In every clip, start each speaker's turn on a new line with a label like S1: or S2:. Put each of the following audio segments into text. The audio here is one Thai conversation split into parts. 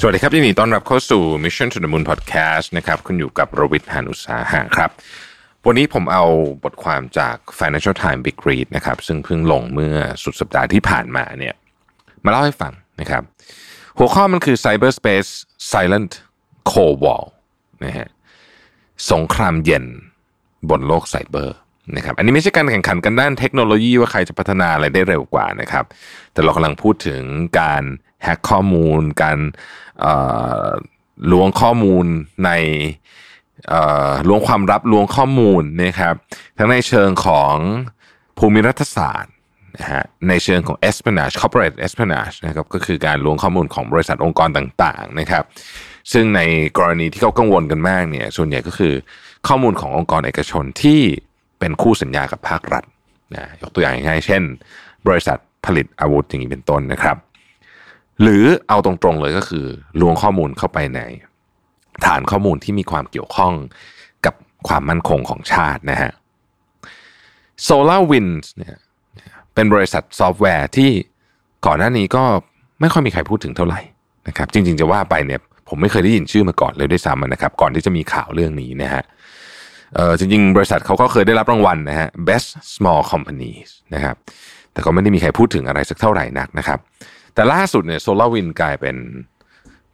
S1: สวัสดีครับยินดีต้อนรับเข้าสู่ Mission to the Moon Podcast นะครับคุณอยู่กับรวิทย์หานุสาหะครับ วันนี้ผมเอาบทความจาก Financial Times Big Read นะครับซึ่งเพิ่งลงเมื่อสุดสัปดาห์ที่ผ่านมาเนี่ยมาเล่าให้ฟังนะครับ หัวข้อมันคือ Cyberspace Silent Cold War นะฮะสงครามเย็นบนโลกไซเบอร์นะครับอันนี้ไม่ใช่การแข่งขันกันด้านเทคโนโลยีว่าใครจะพัฒนาอะไรได้เร็วกว่านะครับ แต่เรากำลังพูดถึงการ แฮ็กข้อมูล การล้วงข้อมูลในล้วงความลับล้วงข้อมูลนะครับ ทั้งในเชิงของภูมิรัฐศาสตร์นะฮะในเชิงของ espionage corporate espionage นะครับก็คือการล้วงข้อมูลของบริษัทองค์กรต่างๆนะครับ ซึ่งในกรณีที่เขากังวลกันมากเนี่ยส่วนใหญ่ก็คือข้อมูลขององค์กรเอกชนที่เป็นคู่สัญญากับภาครัฐนะยกตัวอย่างง่ายๆเช่น บริษัทผลิตอาวุธอย่างนี้เป็นต้นนะครับ หรือเอาตรงๆเลยก็คือล้วงข้อมูลเข้าไปใน ฐานข้อมูลที่มีความเกี่ยวข้องกับความมั่นคงของชาตินะฮะ SolarWinds เนี่ยเป็นบริษัทซอฟต์แวร์ที่ก่อนหน้านี้ก็ไม่ค่อยมีใครพูดถึงเท่าไหร่นะครับ จริงๆจะว่าไปเนี่ยผมไม่เคยได้ยินชื่อมาก่อนเลยด้วยซ้ำนะครับ ก่อนที่จะมีข่าวเรื่องนี้นะฮะเออจริงๆ บริษัทเขาก็เคยได้รับรางวัลนะฮะ Best Small Companies นะครับแต่ก็ไม่ได้มีใครพูดถึงอะไรสักเท่าไหร่นักนะครับ แต่ล่าสุดเนี่ย SolarWinds กลายเป็น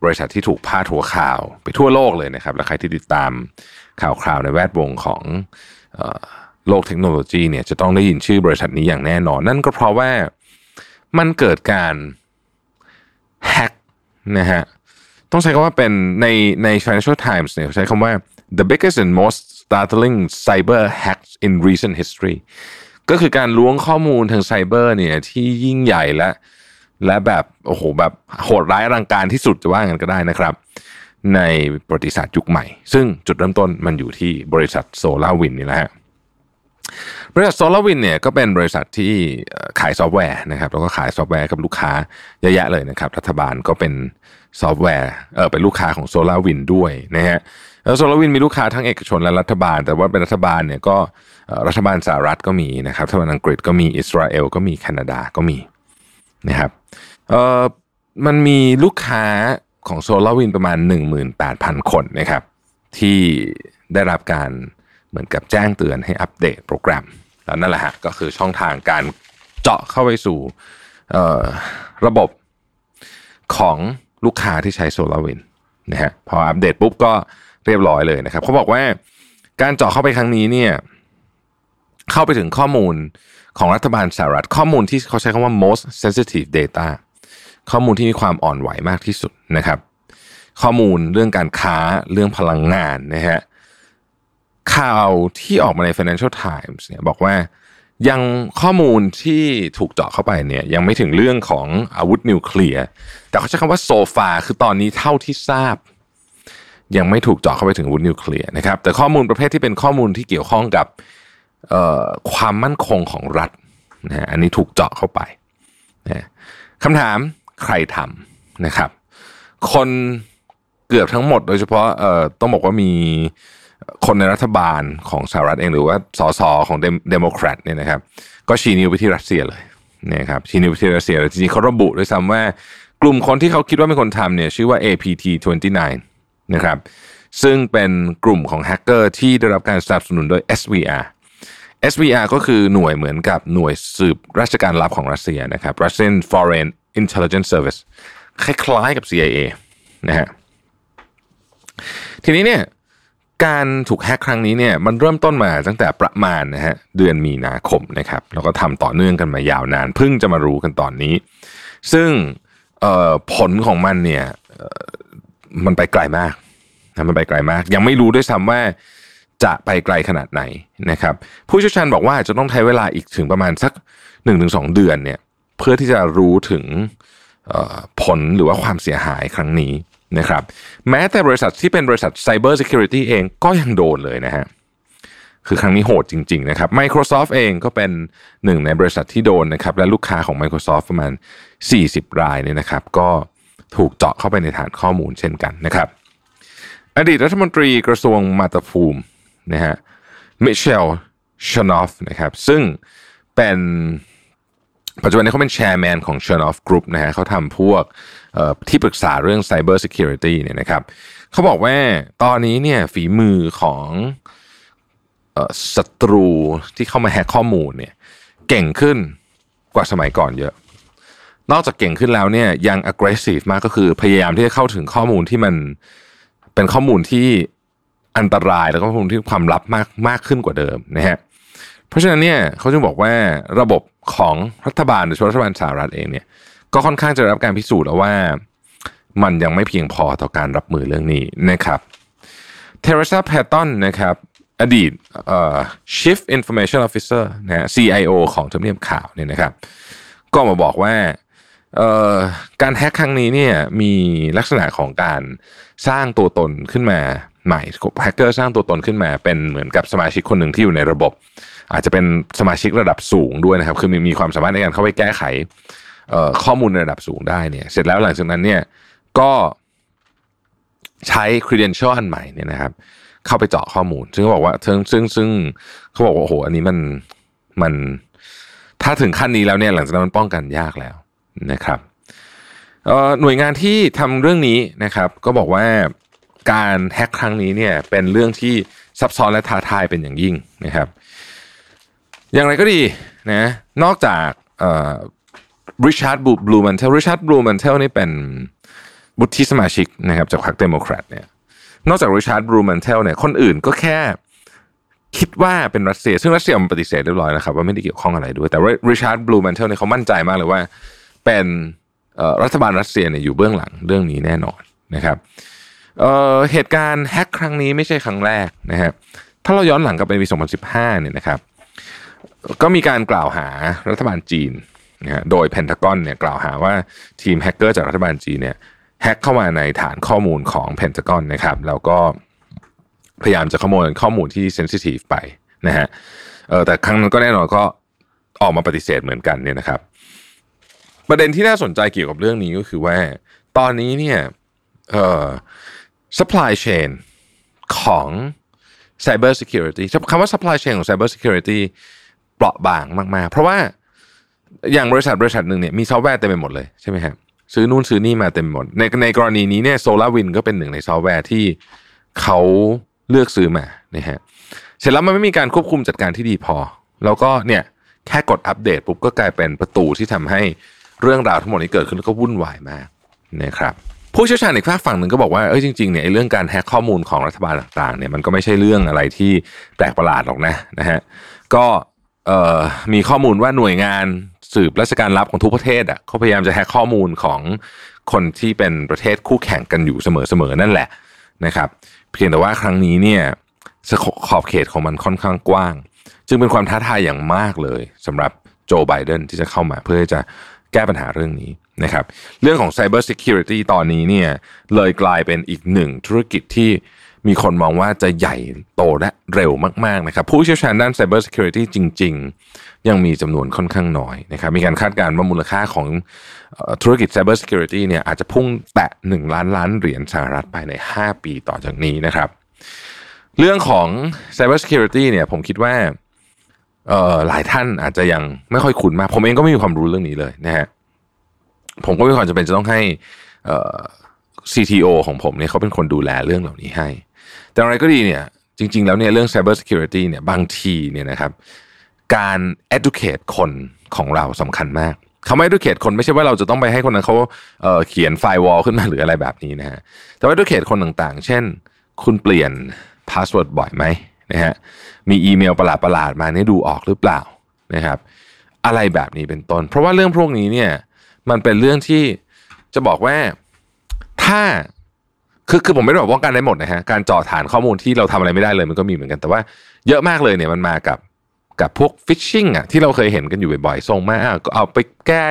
S1: บริษัทที่ถูกพาดหัวข่าวไปทั่วโลกเลยนะครับ และใครที่ติดตามข่าวคราวในแวดวงของโลกเทคโนโลยีเนี่ยจะต้องได้ยินชื่อบริษัทนี้อย่างแน่นอน นั่นก็เพราะว่ามันเกิดการแฮกนะฮะต้องใช้คำว่าเป็นในใน Financial Times เนี่ยใช้คำว่า the biggest and most startling cyber hacks in recent history ก็คือการล้วงข้อมูลทางไซเบอร์เนี่ยที่ยิ่งใหญ่และ และแบบโอ้โหแบบโหดร้ายอลังการที่สุดจะว่างันก็ได้นะครับ ในประวัติศาสตร์ยุคใหม่ ซึ่งจุดเริ่มต้นมันอยู่ที่บริษัท SolarWinds นี่แหละฮะบริษัท SolarWinds เนี่ยก็เป็นบริษัทที่ขายซอฟต์แวร์นะครับแล้วก็ขายซอฟต์แวร์กับลูกค้าเยอะแยะเลยนะครับ รัฐบาลก็เป็นซอฟต์แวร์เออเป็นลูกค้าของ SolarWinds ด้วยนะฮะแล้ว SolarWinds มีลูกค้าทั้งเอกชนและรัฐบาล แต่ว่าเป็นรัฐบาลเนี่ยก็รัฐบาลสหรัฐก็มีนะครับรัฐบาลอังกฤษก็มีอิสราเอลก็มีแคนาดาก็มี นะครับเออมันมีลูกค้าของ SolarWinds ประมาณ 18,000 คนนะครับ ที่ได้รับการเหมือนกับแจ้งเตือนให้อัปเดตโปรแกรม แล้วนั่นแหละฮะก็คือช่องทางการเจาะเข้าไปสู่ระบบของลูกค้าที่ใช้โซลาวินนะฮะพออัปเดตปุ๊บก็เรียบร้อยเลยนะครับเขาบอกว่าการเจาะเข้าไปครั้งนี้เนี่ย เข้าไปถึงข้อมูลของรัฐบาลสหรัฐ ข้อมูลที่เขาใช้คำว่า most sensitive data ข้อมูลที่มีความอ่อนไหวมากที่สุดนะครับ ข้อมูลเรื่องการค้าเรื่องพลังงานนะฮะข่าวที่ออกมาใน Financial Times เนี่ยบอกว่ายังข้อมูลที่ถูกเจาะเข้าไปเนี่ยยังไม่ถึงเรื่องของอาวุธนิวเคลียร์แต่เขาใช้คำว่าโซฟาคือตอนนี้เท่าที่ทราบ ยังไม่ถูกเจาะเข้าไปถึงอาวุธนิวเคลียร์นะครับแต่ข้อมูลประเภทที่เป็นข้อมูลที่เกี่ยวข้องกับ ความมั่นคงของรัฐนะฮะอันนี้ถูกเจาะเข้าไปนะคำถามใครทำนะครับ คนเกือบทั้งหมด โดยเฉพาะเอ่อต้องบอกว่ามีคนในรัฐบาลของสหรัฐเองหรือว่าสสของเดโมแครตเนี่ยนะครับ ก็ชี้นิ้วไปที่รัสเซียเลยนะครับชี้นิ้วไปที่รัสเซียเลยจริงๆเขาระบุด้วยซ้ำว่ากลุ่มคนที่เขาคิดว่าเป็นคนทำเนี่ยชื่อว่า APT 29นะครับซึ่งเป็นกลุ่มของแฮกเกอร์ที่ได้รับการสนับสนุนโดย SVR SVR ก็คือหน่วยเหมือนกับหน่วยสืบราชการลับของรัสเซียนะครับ Russian Foreign Intelligence Service คล้ายๆกับ CIA นะฮะทีนี้เนี่ยการถูกแฮกครั้งนี้เนี่ยมันเริ่มต้นมาตั้งแต่ประมาณนะฮะเดือนมีนาคมนะครับแล้วก็ทำต่อเนื่องกันมายาวนานเพิ่งจะมารู้กันตอนนี้ ซึ่งผลของมันเนี่ยมันไปไกลมากนะมันไปไกลมาก ยังไม่รู้ด้วยซ้ำว่า จะไปไกลขนาดไหนนะครับ ผู้เชี่ยวชาญบอกว่าจะต้องใช้เวลาอีกถึงประมาณสักหนึ่งถึงสองเดือนเนี่ยเพื่อที่จะรู้ถึงผลหรือว่าความเสียหายครั้งนี้นะครับ แม้แต่บริษัทที่เป็นบริษัท Cyber Security เองก็ยังโดนเลยนะฮะคือครั้งนี้โหดจริง ๆ นะครับ Microsoft เองก็เป็นหนึ่งในบริษัทที่โดนนะครับ และลูกค้าของ Microsoft ประมาณ 40 รายเนี่ยนะครับ ก็ถูกเจาะเข้าไปในฐานข้อมูลเช่นกันนะครับ อดีตรัฐมนตรีกระทรวงมาตาภูมิ นะฮะมิเชลชานอฟนะครับซึ่งเป็นปัจจุบันนี้เขาเป็นแชร์แมนของ c h e r n o f Group นะฮะเขาทำพวกที่ปรึกษาเรื่อง Cyber Security เนี่ยนะครับเขาบอกว่าตอนนี้เนี่ยฝีมือของศัตรูที่เข้ามาแฮกข้อมูลเนี่ยเก่งขึ้นกว่าสมัยก่อนเยอะ นอกจากเก่งขึ้นแล้วเนี่ยยัง aggressive มากก็คือพยายามที่จะเข้าถึงข้อมูลที่มันเป็นข้อมูลที่ อันตรายแล้วก็ข้อมูลที่ความลับมากมากขึ้นกว่าเดิมนะฮะเพราะฉะนั้นเนี่ยเขาจึงบอกว่าระบบของรัฐบาลโดยเฉพาะรัฐบาลสหรัฐเองเนี่ยก็ค่อนข้างจะรับการพิสูจน์แล้วว่ามันยังไม่เพียงพอต่อการรับมือเรื่องนี้นะครับเทเรซาแพตตันนะครับอดีต Chief Information Officer นะ CIO ของทำเนียบข่าวเนี่ยนะครับ ก็มาบอกว่าการแฮกครั้งนี้เนี่ยมีลักษณะของการ สร้างตัวตนขึ้นมาใหม่แฮกเกอร์สร้างตัวตนขึ้นมา เป็นเหมือนกับสมาชิกคนหนึ่งที่อยู่ในระบบ อาจจะเป็นสมาชิกระดับสูงด้วยนะครับ คือมีมีความสามารถในการเข้าไปแก้ไขข้อมูลในระดับสูงได้เนี่ย เสร็จแล้วหลังจากนั้นเนี่ยก็ใช้ credential อันใหม่เนี่ยนะครับ เข้าไปเจาะข้อมูล ซึ่งเขาบอกว่าซึ่งซึ่งซึ่งเขาบอกว่าโอ้โหอันนี้มันมันถ้าถึงขั้นนี้แล้วเนี่ยหลังจากนั้นมันป้องกันยากแล้วนะครับ หน่วยงานที่ทำเรื่องนี้นะครับ ก็บอกว่าการแฮกครั้งนี้เนี่ยเป็นเรื่องที่ซับซ้อนและท้าทายเป็นอย่างยิ่งนะครับ อย่างไรก็ดีนะนอกจาก Richard Blumenthal Richard Blumenthal นี่เป็นวุฒิสมาชิกนะครับจากพรรคเดโมแครตเนี่ยนอกจาก Richard Blumenthal เนี่ยคนอื่นก็แค่คิดว่าเป็นรัสเซีย ซึ่งรัสเซียมันปฏิเสธเรียบร้อยนะครับว่าไม่ได้เกี่ยวข้องอะไรด้วยแต่ Richard Blumenthal เนี่ยเขามั่นใจมากเลยว่าเป็น รัฐบาลรัสเซียเนี่ยอยู่เบื้องหลังเรื่องนี้แน่นอนนะครับเหตุการณ์แฮกครั้งนี้ไม่ใช่ครั้งแรกนะฮะถ้าเราย้อนหลังกลับไปปี 2015 เนี่ยนะครับ ก็มีการกล่าวหารัฐบาลจีนนะฮะโดยเพนทากอนเนี่ยกล่าวหาว่าทีมแฮกเกอร์จากรัฐบาลจีนเนี่ยแฮกเข้ามาในฐานข้อมูลของเพนทากอนนะครับแล้วก็พยายามจะขโมยข้อมูลที่ sensitive ไปนะฮะเออแต่ครั้งนั้นก็แน่นอนก็ออกมาปฏิเสธเหมือนกันเนี่ยนะครับ ประเด็นที่น่าสนใจเกี่ยวกับเรื่องนี้ก็คือว่า ตอนนี้เนี่ยเอ่อ supply chain ของ cyber security คำว่า supply chain ของ cyber security เปราะบางมาก ๆ เพราะว่าอย่างบริษัทบริษัทหนึ่งเนี่ยมีซอฟต์แวร์เต็มไปหมดเลยใช่ไหมครับซื้อนู่นซื้อนี่มาเต็มหมด ในในกรณีนี้เนี่ย SolarWinds ก็เป็นหนึ่งในซอฟต์แวร์ที่เขาเลือกซื้อมานะฮะเสร็จแล้วมันไม่มีการควบคุมจัดการที่ดีพอ แล้วก็เนี่ยแค่กดอัปเดตปุ๊บก็กลายเป็นประตูที่ทำให้ เรื่องราวทั้งหมดนี้เกิดขึ้นแล้วก็วุ่นวายมากนะครับผู้เชี่ยวชาญอีกฝากฝั่งหนึ่งก็บอกว่าเอ้ยจริงๆเนี่ยเรื่องการแฮกข้อมูลของรัฐบาลต่างๆเนี่ยมันก็ไม่ใช่เรื่องอะไรที่แปลกประหลาดหรอกนะนะฮะก็มีข้อมูลว่าหน่วยงานสืบราชการลับของทุกประเทศอะเขาพยายามจะแฮกข้อมูลของคนที่เป็นประเทศคู่แข่งกันอยู่เสมอๆนั่นแหละนะครับ เพียงแต่ว่าครั้งนี้เนี่ยขอบเขตของมันค่อนข้างกว้าง จึงเป็นความท้าทายอย่างมากเลยสำหรับโจไบเดนที่จะเข้ามาเพื่อจะ แก้ปัญหาเรื่องนี้นะครับ เรื่องของ Cyber Security ตอนนี้เนี่ยเลยกลายเป็นอีกหนึ่งธุรกิจที่มีคนมองว่าจะใหญ่โตและเร็วมากๆนะครับ ผู้เชี่ยวชาญด้าน Cyber Security จริง ๆ ยังมีจำนวนค่อนข้างน้อยนะครับ มีการคาดการณ์ว่ามูลค่าของธุรกิจ Cyber Security เนี่ยอาจจะพุ่งแตะ 1 ล้านล้านเหรียญสหรัฐภายใน 5 ปีต่อจากนี้นะครับ เรื่องของ Cyber Security เนี่ยผมคิดว่า หลายท่านอาจจะยังไม่ค่อยคุ้นมาก ผมเองก็ไม่มีความรู้เรื่องนี้เลยนะฮะผมก็มีความจำเป็นจะต้องให้ CTO ของผมเนี่ยเขาเป็นคนดูแลเรื่องเหล่านี้ให้ แต่อะไรก็ดีเนี่ย จริง ๆ แล้วเนี่ยเรื่อง cyber security เนี่ยบางทีเนี่ยนะครับ การ educate คนของเราสำคัญมากเขาไม่ educate คนไม่ใช่ว่าเราจะต้องไปให้คนนั้นเขาเขียน firewall ขึ้นมาหรืออะไรแบบนี้นะฮะแต่ว่า educate คนต่างๆ เช่น คุณเปลี่ยน password บ่อยไหม นะฮะมีอีเมลประหลาดๆมาเนี่ยดูออกหรือเปล่านะครับ อะไรแบบนี้เป็นต้น เพราะว่าเรื่องพวกนี้เนี่ยมันเป็นเรื่องที่จะบอกว่าถ้าคือคือผมไม่ได้บอกป้องกันได้หมดนะฮะการเจาะฐานข้อมูลที่เราทำอะไรไม่ได้เลยมันก็มีเหมือนกันแต่ว่าเยอะมากเลยเนี่ยมันมากับกับพวก phishing อะที่เราเคยเห็นกันอยู่บ่อยๆส่งมาอะก็เอาไปแก้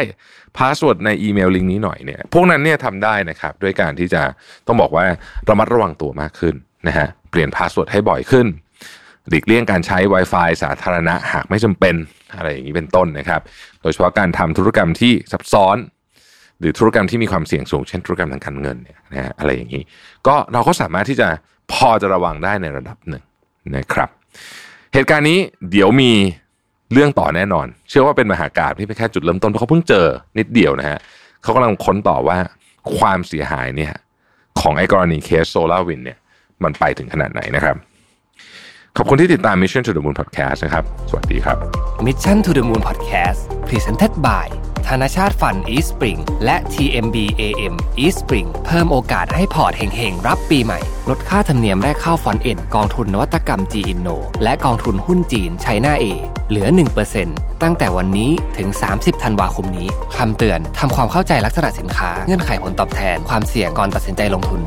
S1: password ในอีเมลลิงก์นี้หน่อยเนี่ยพวกนั้นเนี่ยทำได้นะครับด้วยการที่จะต้องบอกว่าระมัดระวังตัวมากขึ้นนะฮะเปลี่ยน password ให้บ่อยขึ้น หลีกเลี่ยงการใช้ Wi-Fi สาธารณะหากไม่จำเป็นอะไรอย่างนี้เป็นต้นนะครับ โดยเฉพาะการทำธุรกรรมที่ซับซ้อน หรือธุรกรรมที่มีความเสี่ยงสูง เช่นธุรกรรมทางการเงินเนี่ยนะฮะอะไรอย่างนี้ ก็เราก็สามารถที่จะพอจะระวังได้ในระดับหนึ่งนะครับ เหตุการณ์นี้เดี๋ยวมีเรื่องต่อแน่นอน เชื่อว่าเป็นมหากาพย์ที่เป็นแค่จุดเริ่มต้นเพราะเขาเพิ่งเจอนิดเดียวนะฮะเขากำลังค้นต่อว่าความเสียหายเนี่ยของไอ้กรณีเคส SolarWinds เนี่ยมันไปถึงขนาดไหนนะครับ ขอบคุณที่ติดตาม Mission to the Moon Podcast นะครับ สวัสดีครับ
S2: Mission to the Moon Podcast Presented by ธนชาต Fund Eastspring และ TMB AM Eastspring เพิ่มโอกาสให้พอร์ตเฮงๆ รับปีใหม่ ลดค่าธรรมเนียมแรกเข้า front-end กองทุนนวัตกรรม G Inno และกองทุนหุ้นจีน China A เหลือ 1%ตั้งแต่วันนี้ถึง 30ธันวาคมนี้คำเตือนทำความเข้าใจลักษณะสินค้าเงื่อนไขผลตอบแทนความเสี่ยงก่อนตัดสินใจลงทุน